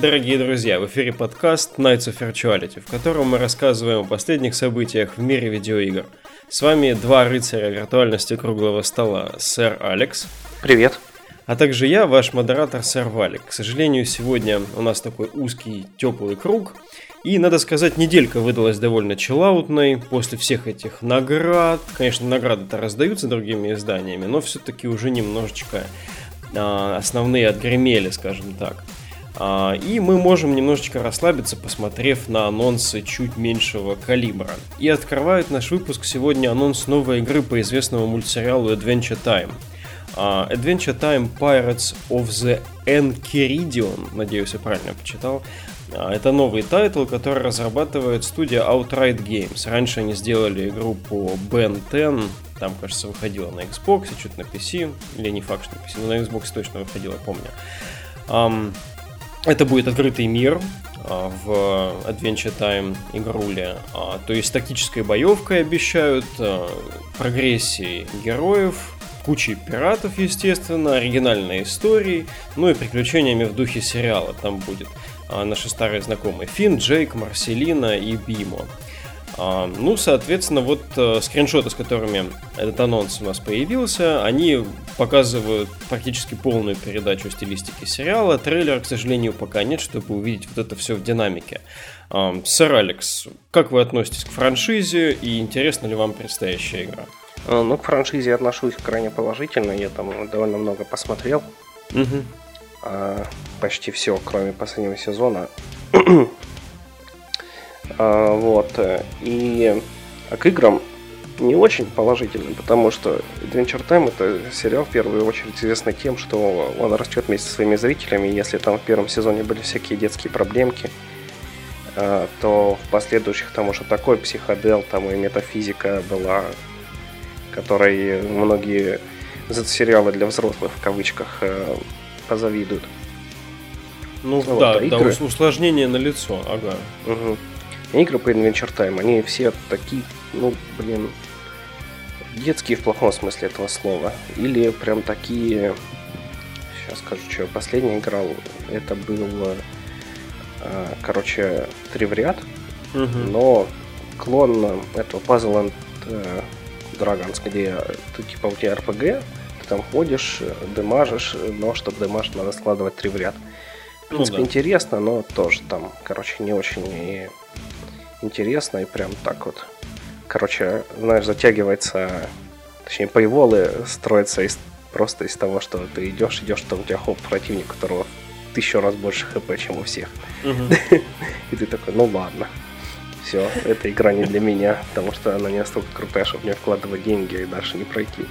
Дорогие друзья, в эфире подкаст Nights of Virtuality, в котором мы рассказываем о последних событиях в мире видеоигр. С вами два рыцаря виртуальности круглого стола, сэр Алекс. Привет. А также я, ваш модератор, сэр Валик. К сожалению, сегодня у нас такой узкий, теплый круг. И, надо сказать, неделька выдалась довольно чиллаутной после всех этих наград. Конечно, награды-то раздаются другими изданиями, но все-таки уже немножечко а, основные отгремели, скажем так. А, и мы можем немножечко расслабиться, посмотрев на анонсы чуть меньшего калибра. И открывает наш выпуск сегодня анонс новой игры по известному мультсериалу Adventure Time. А, Adventure Time Pirates of the Enchiridion, надеюсь, я правильно почитал. А, это новый тайтл, который разрабатывает студия Outright Games. Раньше они сделали игру по Ben 10, там, кажется, выходила на Xbox, что-то на PC, или не факт, что на PC, но на Xbox точно выходила, помню. Это будет открытый мир а, в Adventure Time игруле. А, то есть тактической боевкой обещают, а, прогрессией героев, кучей пиратов, естественно, оригинальной историей, ну и приключениями в духе сериала. Там будет наши старые знакомые Финн, Джейк, Марселина и Бимо. А, ну, соответственно, вот э, скриншоты, с которыми этот анонс у нас появился, они показывают практически полную передачу стилистики сериала. Трейлера, к сожалению, пока нет, чтобы увидеть вот это все в динамике. А, сэр Алекс, как вы относитесь к франшизе и интересна ли вам предстоящая игра? А, ну, к франшизе отношусь крайне положительно. Я там довольно много посмотрел. Угу. Почти все, кроме последнего сезона. А, вот. И а к играм не очень положительным, потому что Adventure Time это сериал в первую очередь известный тем, что он растет вместе со своими зрителями. Если там в первом сезоне были всякие детские проблемки, а, то в последующих там уже такой психодел, там и метафизика была, которой многие сериалы для взрослых в кавычках э, позавидуют. Ну вот, да, да, усложнение на лицо, ага. Угу игры по Adventure Time, они все такие, ну, блин, детские в плохом смысле этого слова. Или прям такие... Сейчас скажу, что я последний играл. Это был, э, короче, три в ряд. Угу. Но клон этого Puzzle and э, Dragons, где ты, типа, у тебя RPG, ты там ходишь, демажишь, но чтобы демаж надо складывать три в ряд. В принципе, ну, да. интересно, но тоже там, короче, не очень интересно и прям так вот. Короче, знаешь, затягивается, точнее, поеволы строятся из, просто из того, что ты идешь, идешь, что у тебя хоп, противник, у которого тысячу раз больше хп, чем у всех. И ты такой, ну ладно. Все, эта игра не для меня, потому что она не настолько крутая, чтобы мне вкладывать деньги и дальше не пройти.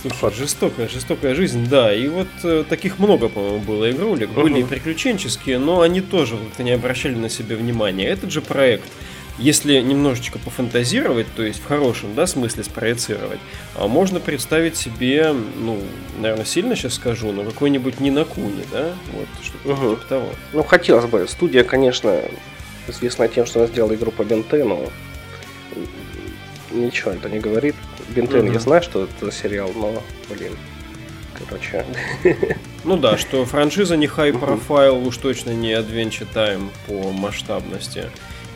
Слушай, жестокая, жестокая жизнь, да. И вот э, таких много, по-моему, было игрулек. Uh-huh. Были и приключенческие, но они тоже как-то не обращали на себя внимания. Этот же проект, если немножечко пофантазировать, то есть в хорошем да, смысле спроецировать, а можно представить себе, ну, наверное, сильно сейчас скажу, но какой-нибудь Нинакуни, да? Вот, что-то uh-huh. типа того. Ну, хотелось бы. Студия, конечно, известна тем, что она сделала игру по Бентену. Ничего это не говорит. Бентен, угу. я знаю, что это сериал, но, блин, короче. Ну да, что франшиза не high profile, уж точно не Adventure Time по масштабности.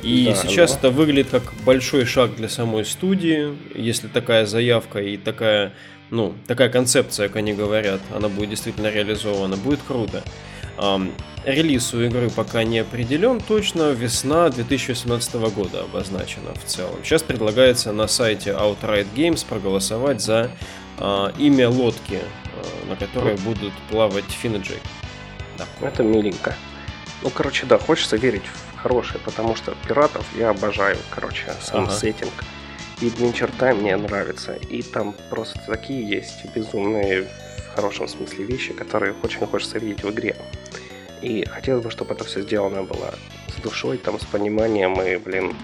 И да, сейчас да. это выглядит как большой шаг для самой студии, если такая заявка и такая, ну, такая концепция, как они говорят, она будет действительно реализована, будет круто. Релиз у игры пока не определен точно, весна 2017 года обозначена в целом. Сейчас предлагается на сайте Outright Games проголосовать за uh, имя лодки, uh, на которой будут плавать Финн и Джейк. Да. Это миленько. Ну, короче, да, хочется верить в хорошее, потому что пиратов я обожаю, короче, сам ага. сеттинг. И Adventure Time мне нравится. И там просто такие есть безумные хорошем смысле вещи, которые очень хочется видеть в игре. И хотелось бы, чтобы это все сделано было с душой, там, с пониманием, и, блин,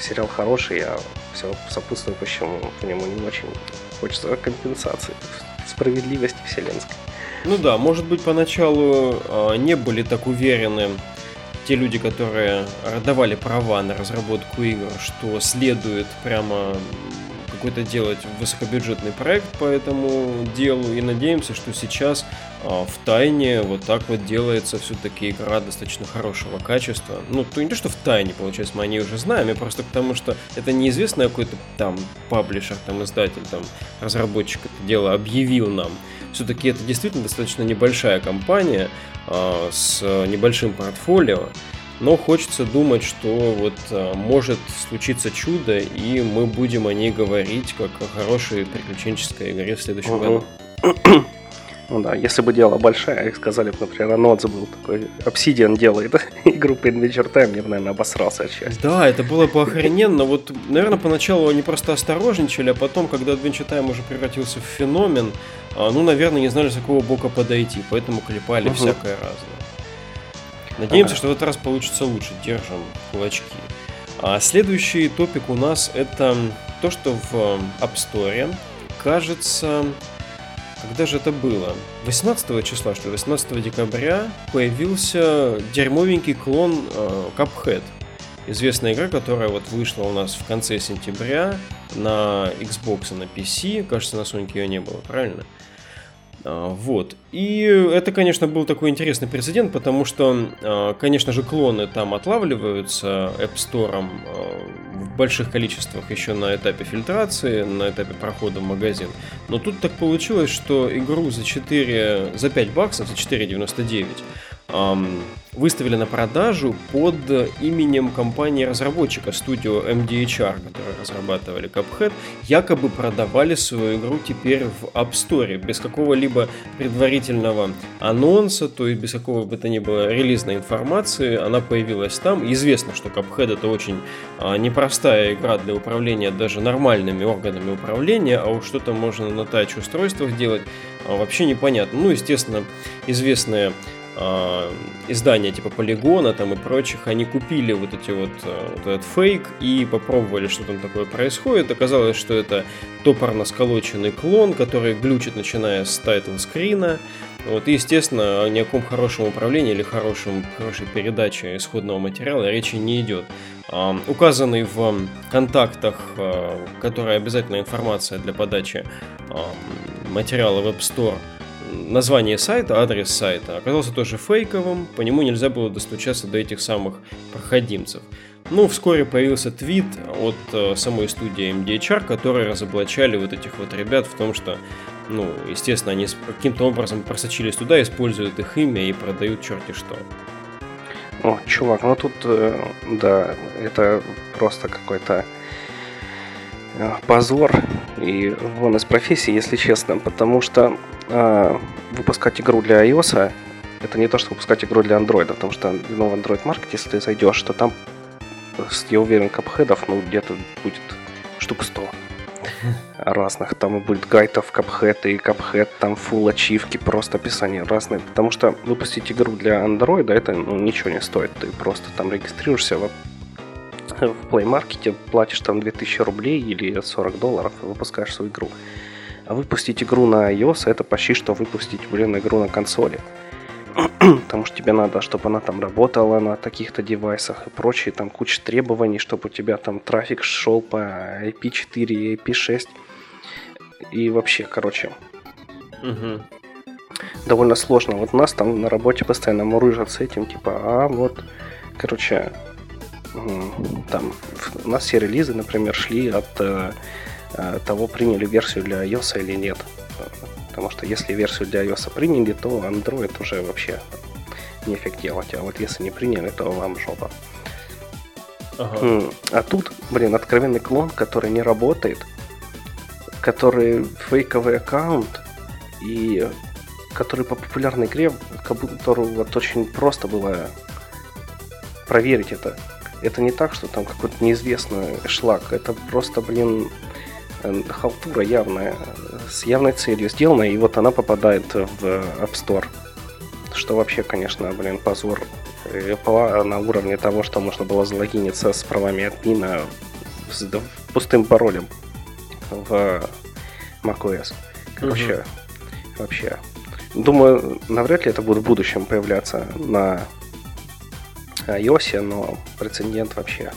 сериал хороший, я все сопутствую почему по нему не очень хочется компенсации, справедливости вселенской. Ну да, может быть, поначалу э, не были так уверены те люди, которые давали права на разработку игр, что следует прямо какой-то делать высокобюджетный проект по этому делу и надеемся, что сейчас а, в тайне вот так вот делается все-таки игра достаточно хорошего качества. Ну, то не то, что в тайне, получается, мы о ней уже знаем, и просто потому, что это неизвестный какой-то там паблишер, там издатель, там разработчик это дело объявил нам. Все-таки это действительно достаточно небольшая компания а, с небольшим портфолио, но хочется думать, что вот а, может случиться чудо, и мы будем о ней говорить как о хорошей приключенческой игре в следующем году. Ну да, если бы дело большое, их сказали бы, например, Анодзе был такой, Obsidian делает игру по Adventure Time, я бы, наверное, обосрался отчасти. Да, это было бы охрененно. Вот, наверное, поначалу они просто осторожничали, а потом, когда Adventure Time уже превратился в феномен, а, ну, наверное, не знали, с какого бока подойти, поэтому клепали угу. всякое разное. Надеемся, что в этот раз получится лучше. Держим кулачки. А следующий топик у нас это то, что в App Store, кажется, когда же это было? 18 числа, что 18 декабря появился дерьмовенький клон э, Cuphead. Известная игра, которая вот вышла у нас в конце сентября на Xbox и на PC. Кажется, на Sonic ее не было, правильно? А, вот. И это, конечно, был такой интересный прецедент, потому что, а, конечно же, клоны там отлавливаются App Store а, в больших количествах еще на этапе фильтрации, на этапе прохода в магазин. Но тут так получилось, что игру за 4, за 5 баксов, за 4,99 выставили на продажу под именем компании-разработчика студию MDHR, которые разрабатывали Cuphead, якобы продавали свою игру теперь в App Store без какого-либо предварительного анонса, то есть без какого бы то ни было релизной информации, она появилась там. Известно, что Cuphead это очень а, непростая игра для управления даже нормальными органами управления, а уж что-то можно на тач-устройствах делать, а, вообще непонятно. Ну, естественно, известные э, издания типа Полигона там и прочих, они купили вот эти вот, э, вот этот фейк и попробовали, что там такое происходит. Оказалось, что это топорно сколоченный клон, который глючит, начиная с title screen а. Вот, и, естественно, ни о каком хорошем управлении или хорошем, хорошей передаче исходного материала речи не идет. Э, указанный в контактах, которая обязательная информация для подачи материала в App Store – название сайта, адрес сайта оказался тоже фейковым, по нему нельзя было достучаться до этих самых проходимцев. Ну, вскоре появился твит от э, самой студии MDHR, которые разоблачали вот этих вот ребят в том, что, ну, естественно, они каким-то образом просочились туда, используют их имя и продают черти что. О, чувак, ну тут, э, да, это просто какой-то позор и вон из профессии, если честно, потому что э, выпускать игру для iOS это не то, что выпускать игру для Android, потому что ну, в Android Market, если ты зайдешь, то там, я уверен, капхедов, ну, где-то будет штук 100 разных. Там и будет гайтов капхед и капхед, там full ачивки, просто описание разные. Потому что выпустить игру для Android это ну, ничего не стоит. Ты просто там регистрируешься в, Play Market, платишь там 2000 рублей или 40 долларов и выпускаешь свою игру. А выпустить игру на iOS это почти что выпустить, блин, игру на консоли. Потому что тебе надо, чтобы она там работала на таких-то девайсах и прочее, там куча требований, чтобы у тебя там трафик шел по IP4 и IP6. И вообще, короче, угу. довольно сложно. Вот нас там на работе постоянно мурыжат с этим, типа, а вот, короче, там у нас все релизы, например, шли от э, Э, того, приняли версию для iOS или нет. Потому что если версию для iOS приняли, то Android уже вообще нефиг делать. А вот если не приняли, то вам жопа. Ага. А тут, блин, откровенный клон, который не работает, который фейковый аккаунт и который по популярной игре, которую вот очень просто было проверить это. Это не так, что там какой-то неизвестный шлак. Это просто, блин, Э, халтура явная, с явной целью сделана, и вот она попадает в App Store. Что вообще, конечно, блин, позор Apple на уровне того, что можно было залогиниться с правами админа с пустым паролем в macOS. Короче, угу. вообще. Думаю, навряд ли это будет в будущем появляться на iOS, но прецедент вообще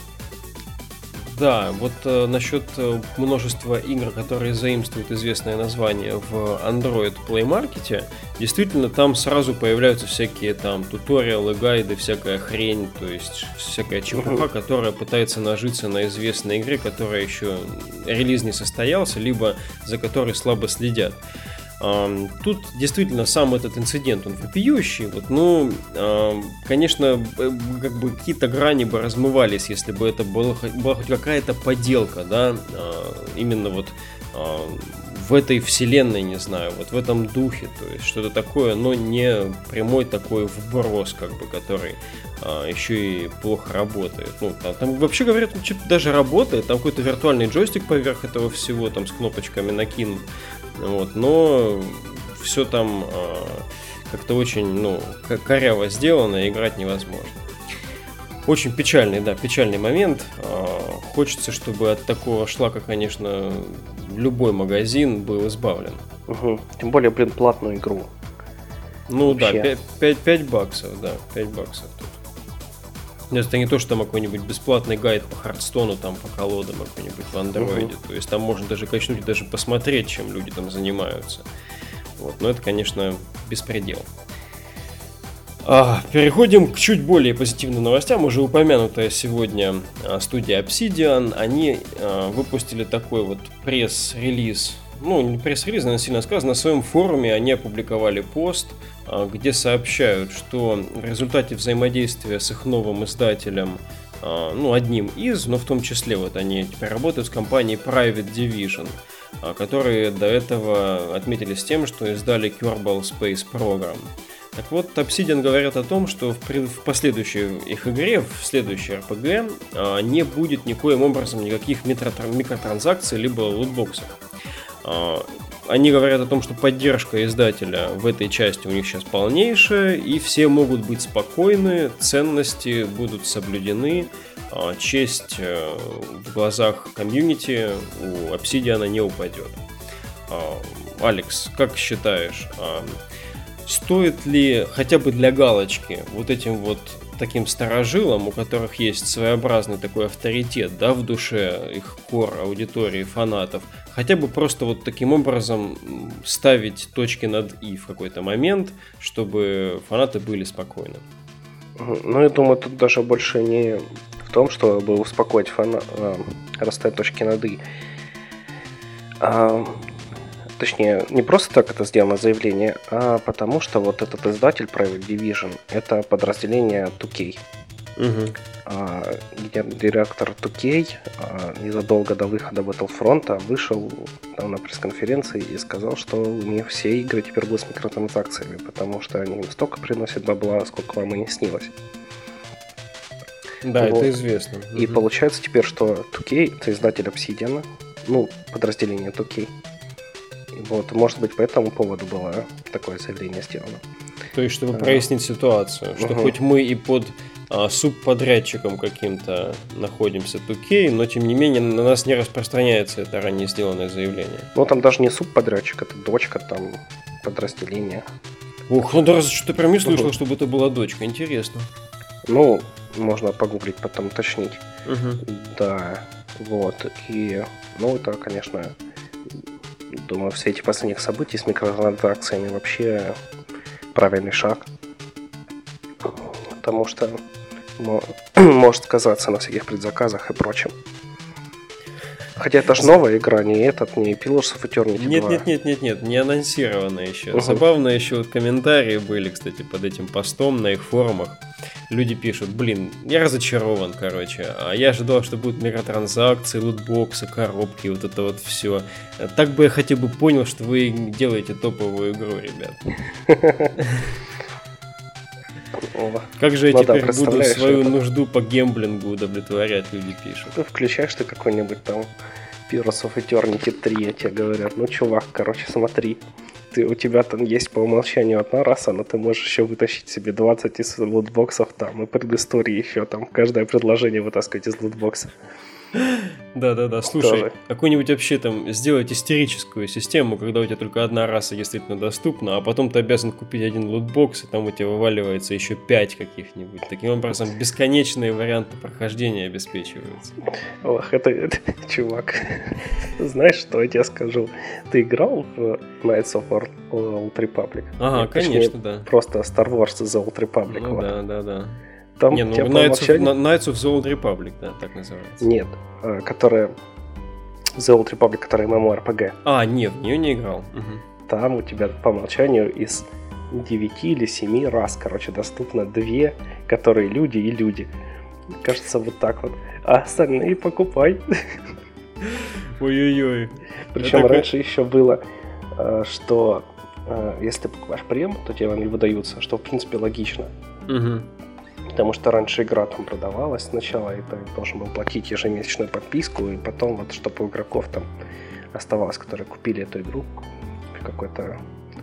Да, вот э, насчет э, множества игр, которые заимствуют известное название в Android Play Market, действительно там сразу появляются всякие там туториалы, гайды, всякая хрень, то есть всякая чепуха, которая пытается нажиться на известной игре, которая еще релиз не состоялся, либо за которой слабо следят. Тут действительно сам этот инцидент, он вопиющий. Вот, ну, конечно, как бы какие-то грани бы размывались, если бы это было, была хоть какая-то поделка, да, а, именно вот в этой вселенной, не знаю, вот в этом духе, то есть что-то такое, но не прямой такой вброс, как бы, который а, еще и плохо работает. Ну, там, там вообще говорят, ну, даже работает, там какой-то виртуальный джойстик поверх этого всего, там с кнопочками накинут. Вот, но все там э, как-то очень, ну, коряво сделано, и играть невозможно. Очень печальный, да, печальный момент. Э, хочется, чтобы от такого шлака, конечно, любой магазин был избавлен. Угу. Тем более, блин, платную игру. Ну Вообще. да, 5, 5, 5 баксов, да, 5 баксов тут. Это не то, что там какой-нибудь бесплатный гайд по Хардстону, там по колодам какой-нибудь в андроиде. Uh-huh. То есть там можно даже качнуть и даже посмотреть, чем люди там занимаются. Вот. Но это, конечно, беспредел. А, переходим к чуть более позитивным новостям. Уже упомянутая сегодня а, студия Obsidian. Они а, выпустили такой вот пресс-релиз ну, не пресс-релиз, наверное, сильно сказано, на своем форуме они опубликовали пост, а, где сообщают, что в результате взаимодействия с их новым издателем, а, ну, одним из, но в том числе вот они теперь работают с компанией Private Division, а, которые до этого отметились тем, что издали Kerbal Space Program. Так вот, Obsidian говорят о том, что в, в последующей их игре, в следующей RPG, не будет никоим образом никаких микротранзакций либо лутбоксов. А, они говорят о том, что поддержка издателя в этой части у них сейчас полнейшая, и все могут быть спокойны, ценности будут соблюдены, а, честь э, в глазах комьюнити у Obsidian не упадет. А, Алекс, как считаешь, стоит ли хотя бы для галочки вот этим вот таким старожилам, у которых есть своеобразный такой авторитет, да, в душе их кор аудитории, фанатов, хотя бы просто вот таким образом ставить точки над «и» в какой-то момент, чтобы фанаты были спокойны. Ну, я думаю, тут даже больше не в том, чтобы успокоить фана... А, расставить точки над «и», а точнее, не просто так это сделано заявление, а потому что вот этот издатель Private Division это подразделение 2K. Угу. А, директор 2K а, незадолго до выхода Battlefront вышел там, на пресс-конференции и сказал, что у них все игры теперь будут с микротранзакциями, потому что они им столько приносят бабла, сколько вам и не снилось. Да, вот. это известно. И угу. получается теперь, что 2K это издатель Obsidian, ну, подразделение 2K. Вот, может быть, по этому поводу было такое заявление сделано. То есть, чтобы прояснить ситуацию, что угу. хоть мы и под а, субподрядчиком каким-то находимся 2K, но тем не менее на нас не распространяется это ранее сделанное заявление. Ну там даже не субподрядчик, это дочка там подразделения. Ух, ну да раз что-то прям не слышал, угу. чтобы это была дочка, интересно. Ну, можно погуглить, потом уточнить. Угу. Да, вот. И, ну, это, конечно, думаю, все эти последних события с микротранзакциями вообще правильный шаг. Потому что может сказаться на всяких предзаказах и прочем. Хотя это же новая игра, не этот, не Pillars of Eternity Нет, 2. нет, нет, нет, нет, не анонсирована еще. Угу. Забавно еще вот комментарии были, кстати, под этим постом на их форумах. Люди пишут, блин, я разочарован, короче. А я ожидал, что будут микротранзакции, лутбоксы, коробки, вот это вот все. Так бы я хотя бы понял, что вы делаете топовую игру, ребят. Как же я ну, теперь буду свою нужду по гемблингу удовлетворять, люди пишут. Ну, включаешь ты какой-нибудь там Pillars of Eternity 3, тебе говорят, ну, чувак, короче, смотри, ты, у тебя там есть по умолчанию одна раса, но ты можешь еще вытащить себе 20 из лутбоксов там, и предыстории еще там, каждое предложение вытаскивать из лутбокса. Да-да-да, слушай, какую-нибудь вообще там сделать истерическую систему, когда у тебя только одна раса действительно доступна, а потом ты обязан купить один лутбокс, и там у тебя вываливается еще пять каких-нибудь. Таким образом, бесконечные варианты прохождения обеспечиваются. Ох, это, это чувак. Знаешь, что я тебе скажу? Ты играл в Knights of Old Republic? Ага, конечно, да. Просто Star Wars The Old Republic. Ну, вот. Да, да, да. Там Не, ну Knights of, Knights of the Old Republic, да, так называется. Нет, э, которая The Old Republic, которая MMORPG. А, нет, в нее не играл. Угу. Там у тебя по умолчанию из 9 или 7 раз, короче, доступно две, которые люди и люди. Кажется, вот так вот. А остальные покупай. Ой-ой-ой. Причем Это раньше еще было, э, что э, если ты покупаешь прем, то тебе они выдаются, что в принципе логично. Угу. Потому что раньше игра там продавалась сначала, и ты должен был платить ежемесячную подписку, и потом вот чтобы у игроков там оставалось, которые купили эту игру, какой-то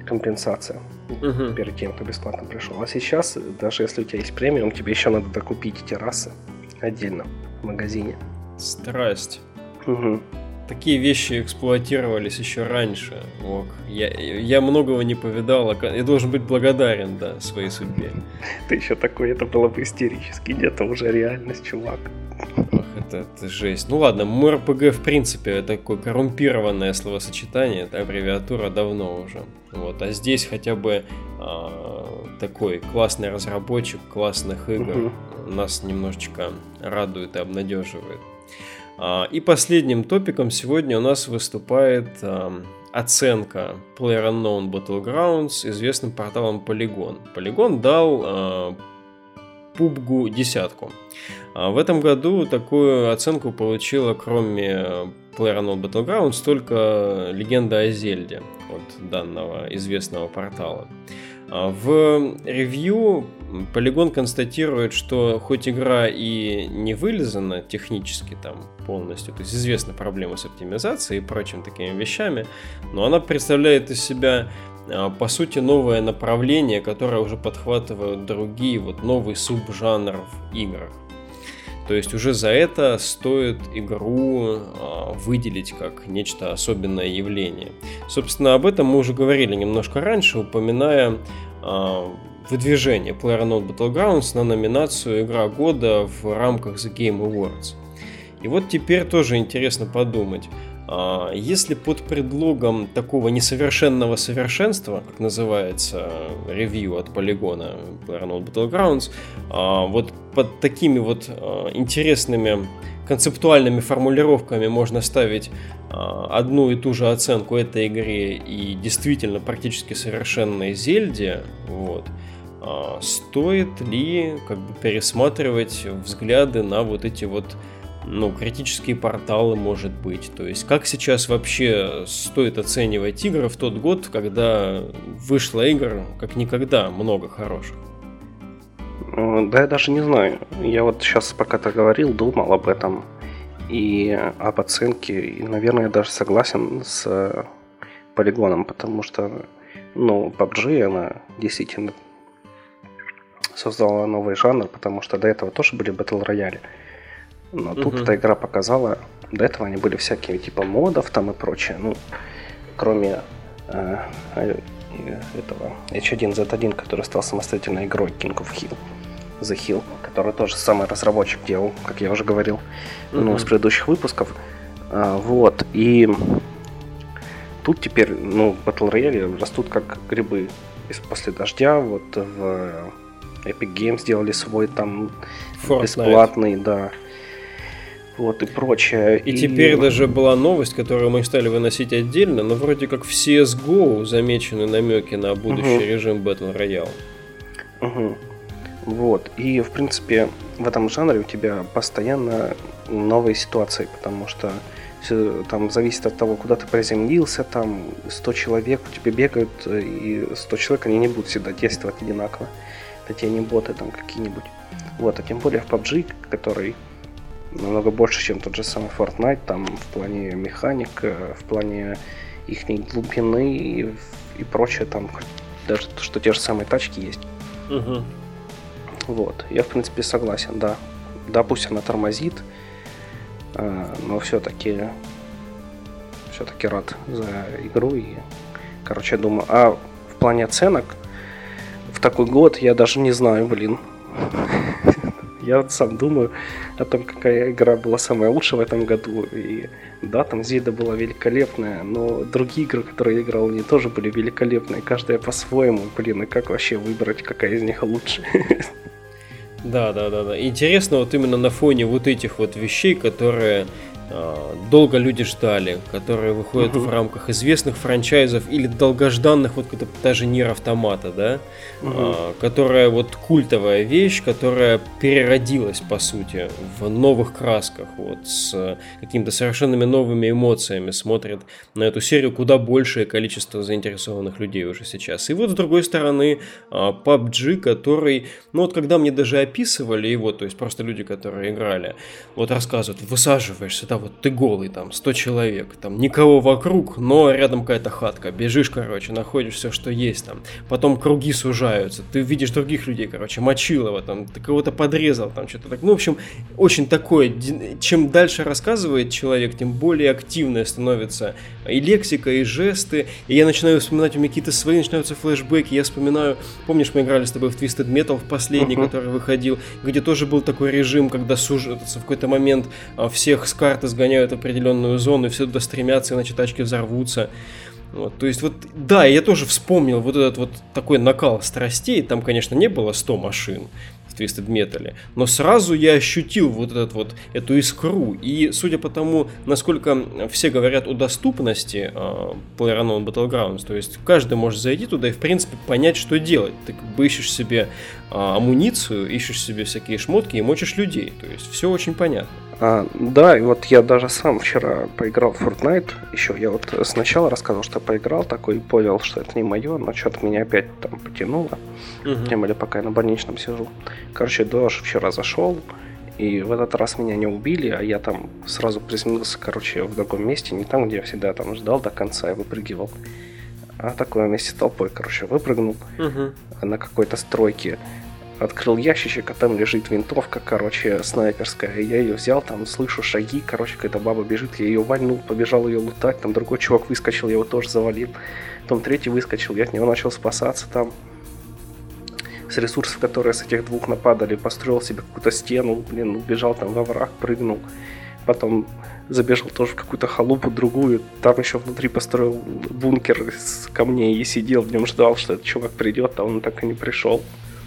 компенсация угу. перед тем, кто бесплатно пришел. А сейчас, даже если у тебя есть премиум, тебе еще надо докупить эти расы отдельно в магазине. Страсть. Угу такие вещи эксплуатировались еще раньше. Ок. Я, я многого не повидал, а я должен быть благодарен, да, своей судьбе. Ты еще такой, это было бы истерически. Это уже реальность, чувак. Ох, это, это жесть. Ну ладно, МРПГ в принципе это такое коррумпированное словосочетание, это аббревиатура давно уже. Вот, а здесь хотя бы а, такой классный разработчик классных игр угу. нас немножечко радует и обнадеживает. А, и последним топиком сегодня у нас выступает оценка PlayerUnknown Battlegrounds известным порталом Polygon. Polygon дал а, PUBG десятку. А в этом году такую оценку получила, кроме PlayerUnknown Battlegrounds, только легенда о Зельде от данного известного портала. В ревью Полигон констатирует, что хоть игра и не вылезана технически там полностью, то есть известны проблемы с оптимизацией и прочим такими вещами, но она представляет из себя а, по сути новое направление, которое уже подхватывают другие вот новый субжанр в играх. То есть уже за это стоит игру а, выделить как нечто особенное явление. Собственно, об этом мы уже говорили немножко раньше, упоминая а, выдвижение PlayerUnknown Battlegrounds на номинацию «Игра года» в рамках The Game Awards. И вот теперь тоже интересно подумать, а, если под предлогом такого несовершенного совершенства, как называется ревью от полигона PlayerUnknown Battlegrounds, а, вот под такими вот а, интересными концептуальными формулировками можно ставить одну и ту же оценку этой игре и действительно практически совершенной Зельде, вот, стоит ли как бы пересматривать взгляды на вот эти вот ну, критические порталы, может быть. То есть, как сейчас вообще стоит оценивать игры в тот год, когда вышло игр как никогда много хороших? Да, я даже не знаю. Я вот сейчас, пока ты говорил, думал об этом и об оценке. И, наверное, я даже согласен с полигоном, потому что, ну, PUBG, она действительно создала новый жанр, потому что до этого тоже были батл рояли. Но угу. тут эта игра показала, до этого они были всякие типа модов там и прочее. Ну, кроме э, э этого H1Z1, который стал самостоятельной игрой King of Hill. The Hill, который тоже самый разработчик делал, как я уже говорил, mm ну, с предыдущих выпусков. А, вот, и тут теперь, ну, Battle Royale растут как грибы после дождя. Вот в Epic Games сделали свой там Fortnite. бесплатный, да, вот и прочее. И, и теперь даже была новость, которую мы стали выносить отдельно, но вроде как в CSGO замечены намеки на будущий угу. режим Battle Royale. Угу. Вот. И, в принципе, в этом жанре у тебя постоянно новые ситуации, потому что там зависит от того, куда ты приземлился, там 100 человек у тебя бегают, и 100 человек, они не будут всегда действовать одинаково. Это те не боты там какие-нибудь. Вот, а тем более в PUBG, который намного больше, чем тот же самый Fortnite, там в плане механик, э, в плане их глубины и, и прочее, там даже что те же самые тачки есть. Угу. Вот, я в принципе согласен, да. Да, пусть она тормозит, А, но все-таки все-таки рад за игру и, короче, я думаю, а в плане оценок такой год я даже не знаю, блин. Я вот сам думаю о том, какая игра была самая лучшая в этом году. И да, там Зида была великолепная, но другие игры, которые я играл, они тоже были великолепные. Каждая по-своему. Блин, и как вообще выбрать, какая из них лучше? Да, да, да, да. Интересно вот именно на фоне вот этих вот вещей, которые а, долго люди ждали, которые выходят uh-huh. в рамках известных франчайзов или долгожданных, вот даже Нир Автомата, да, uh-huh. которая вот культовая вещь, которая переродилась, по сути, в новых красках, вот, с какими-то совершенно новыми эмоциями смотрит на эту серию куда большее количество заинтересованных людей уже сейчас. И вот с другой стороны, PUBG, а, который, ну вот когда мне даже описывали его, то есть просто люди, которые играли, вот рассказывают, высаживаешься там вот ты голый, там, 100 человек, там, никого вокруг, но рядом какая-то хатка, бежишь, короче, находишь все, что есть там, потом круги сужаются, ты видишь других людей, короче, Мочилова, там, ты кого-то подрезал, там, что-то так, ну, в общем, очень такое, чем дальше рассказывает человек, тем более активная становится и лексика, и жесты, и я начинаю вспоминать, у меня какие-то свои начинаются флешбеки, я вспоминаю, помнишь, мы играли с тобой в Twisted Metal в последний, uh-huh. который выходил, где тоже был такой режим, когда суж... в какой-то момент а, всех с карты сгоняют в определенную зону, и все туда стремятся, иначе тачки взорвутся. Вот, то есть вот, да, я тоже вспомнил вот этот вот такой накал страстей, там, конечно, не было 100 машин, Twisted Metal. Но сразу я ощутил вот этот вот, эту искру. И судя по тому, насколько все говорят о доступности uh, PlayerUnknown Battlegrounds, то есть каждый может зайти туда и, в принципе, понять, что делать. Ты как бы ищешь себе амуницию, ищешь себе всякие шмотки и мочишь людей. То есть все очень понятно. А, да, и вот я даже сам вчера поиграл в Fortnite. Еще я вот сначала рассказал, что поиграл такой и понял, что это не мое, но что-то меня опять там потянуло. Угу. Тем более, пока я на больничном сижу. Короче, даже вчера зашел, и в этот раз меня не убили, а я там сразу приземлился, короче, в другом месте, не там, где я всегда там ждал до конца и выпрыгивал. А такое вместе с толпой, короче, выпрыгнул угу. на какой-то стройке открыл ящичек, а там лежит винтовка, короче, снайперская. Я ее взял, там слышу шаги, короче, какая-то баба бежит, я ее вальнул, побежал ее лутать, там другой чувак выскочил, я его тоже завалил. Потом третий выскочил, я от него начал спасаться там. С ресурсов, которые с этих двух нападали, построил себе какую-то стену, блин, убежал там во враг, прыгнул. Потом забежал тоже в какую-то халупу другую, там еще внутри построил бункер из камней и сидел в нем, ждал, что этот чувак придет, а он так и не пришел.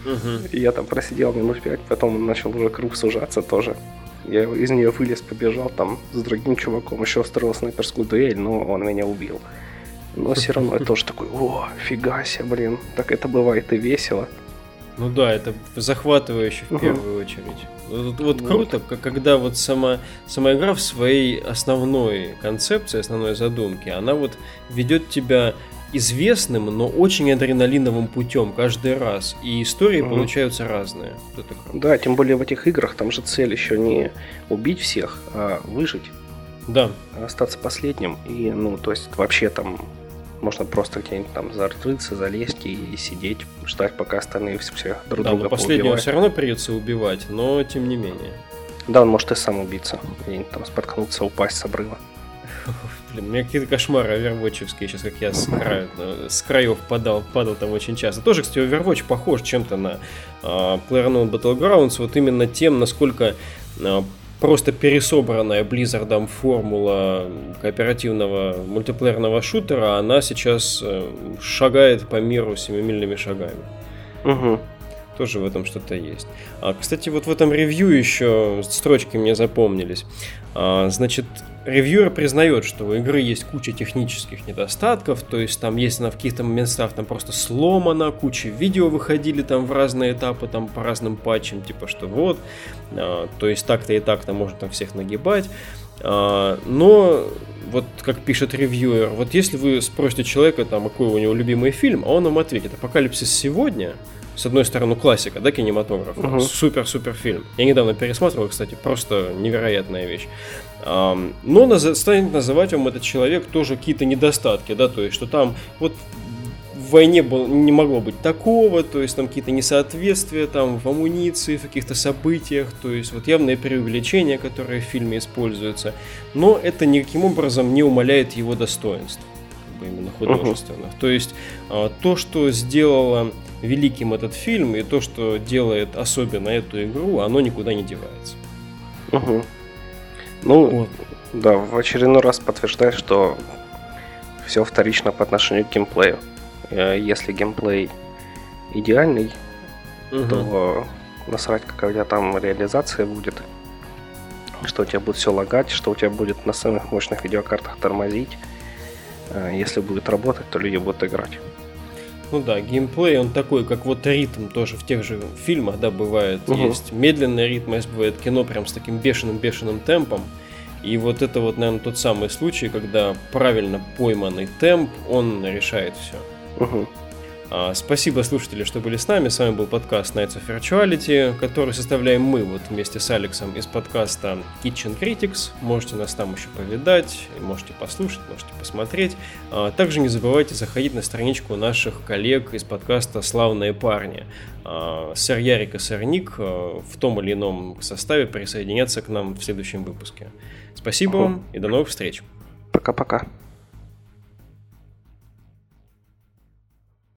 Угу. И я там просидел минут пять, потом начал уже круг сужаться тоже. Я из нее вылез, побежал там с другим чуваком, еще устроил снайперскую дуэль, но он меня убил. Но все равно я тоже такой, о, фига себе, блин, так это бывает и весело. Ну да, это захватывающе в первую очередь. Вот, вот вот. круто, когда вот сама, сама игра в своей основной концепции, основной задумке, она вот ведет тебя известным, но очень адреналиновым путем каждый раз. И истории угу. получаются разные. Да, тем более в этих играх там же цель еще не убить всех, а выжить. Да. Остаться последним. И, ну, то есть вообще там можно просто где-нибудь там зарыться, залезть и сидеть, ждать, пока остальные все друг да, друга но последнего все равно придется убивать, но тем не менее. Да, он может и сам убиться, где-нибудь там споткнуться, упасть с обрыва. Блин, у меня какие-то кошмары овервотчевские сейчас, как я с, краю, с краев падал, падал там очень часто. Тоже, кстати, Overwatch похож чем-то на uh, PlayerUnknown Battlegrounds, вот именно тем, насколько uh, просто пересобранная Blizzard формула кооперативного мультиплеерного шутера, она сейчас uh, шагает по миру семимильными шагами. Угу. Тоже в этом что-то есть. А, кстати, вот в этом ревью еще строчки мне запомнились. А, значит, ревьюер признает, что у игры есть куча технических недостатков, то есть там есть она в каких-то местах там просто сломана, куча видео выходили там в разные этапы, там по разным патчам, типа что вот, а, то есть так-то и так-то можно там всех нагибать. А, но вот как пишет ревьюер, вот если вы спросите человека, там, какой у него любимый фильм, а он вам ответит, «Апокалипсис сегодня», с одной стороны, классика, да, кинематографа. Угу. Супер-супер фильм. Я недавно пересматривал, кстати, просто невероятная вещь. Но наз... станет называть вам этот человек тоже какие-то недостатки, да, то есть, что там вот войне был, не могло быть такого, то есть там какие-то несоответствия там в амуниции, в каких-то событиях, то есть вот явное преувеличение, которое в фильме используется, но это никаким образом не умаляет его достоинств именно художественных. Uh-huh. То есть а, то, что сделало великим этот фильм и то, что делает особенно эту игру, оно никуда не девается. Угу. Ну, вот. да, в очередной раз подтверждает, что все вторично по отношению к геймплею. Э, если геймплей идеальный, угу. то насрать, какая там реализация будет, что у тебя будет все лагать, что у тебя будет на самых мощных видеокартах тормозить. Э, если будет работать, то люди будут играть. Ну да, геймплей, он такой, как вот ритм тоже в тех же фильмах, да, бывает. Угу. Есть медленный ритм, есть бывает кино прям с таким бешеным-бешеным темпом. И вот это вот, наверное, тот самый случай, когда правильно пойманный темп, он решает все. Угу. А, спасибо, слушатели, что были с нами. С вами был подкаст Nights of Virtuality, который составляем мы вот вместе с Алексом из подкаста Kitchen Critics. Можете нас там еще повидать, можете послушать, можете посмотреть. А, также не забывайте заходить на страничку наших коллег из подкаста «Славные парни». А, сэр Ярик и сэр Ник в том или ином составе присоединятся к нам в следующем выпуске. Спасибо вам и до новых встреч. Пока-пока.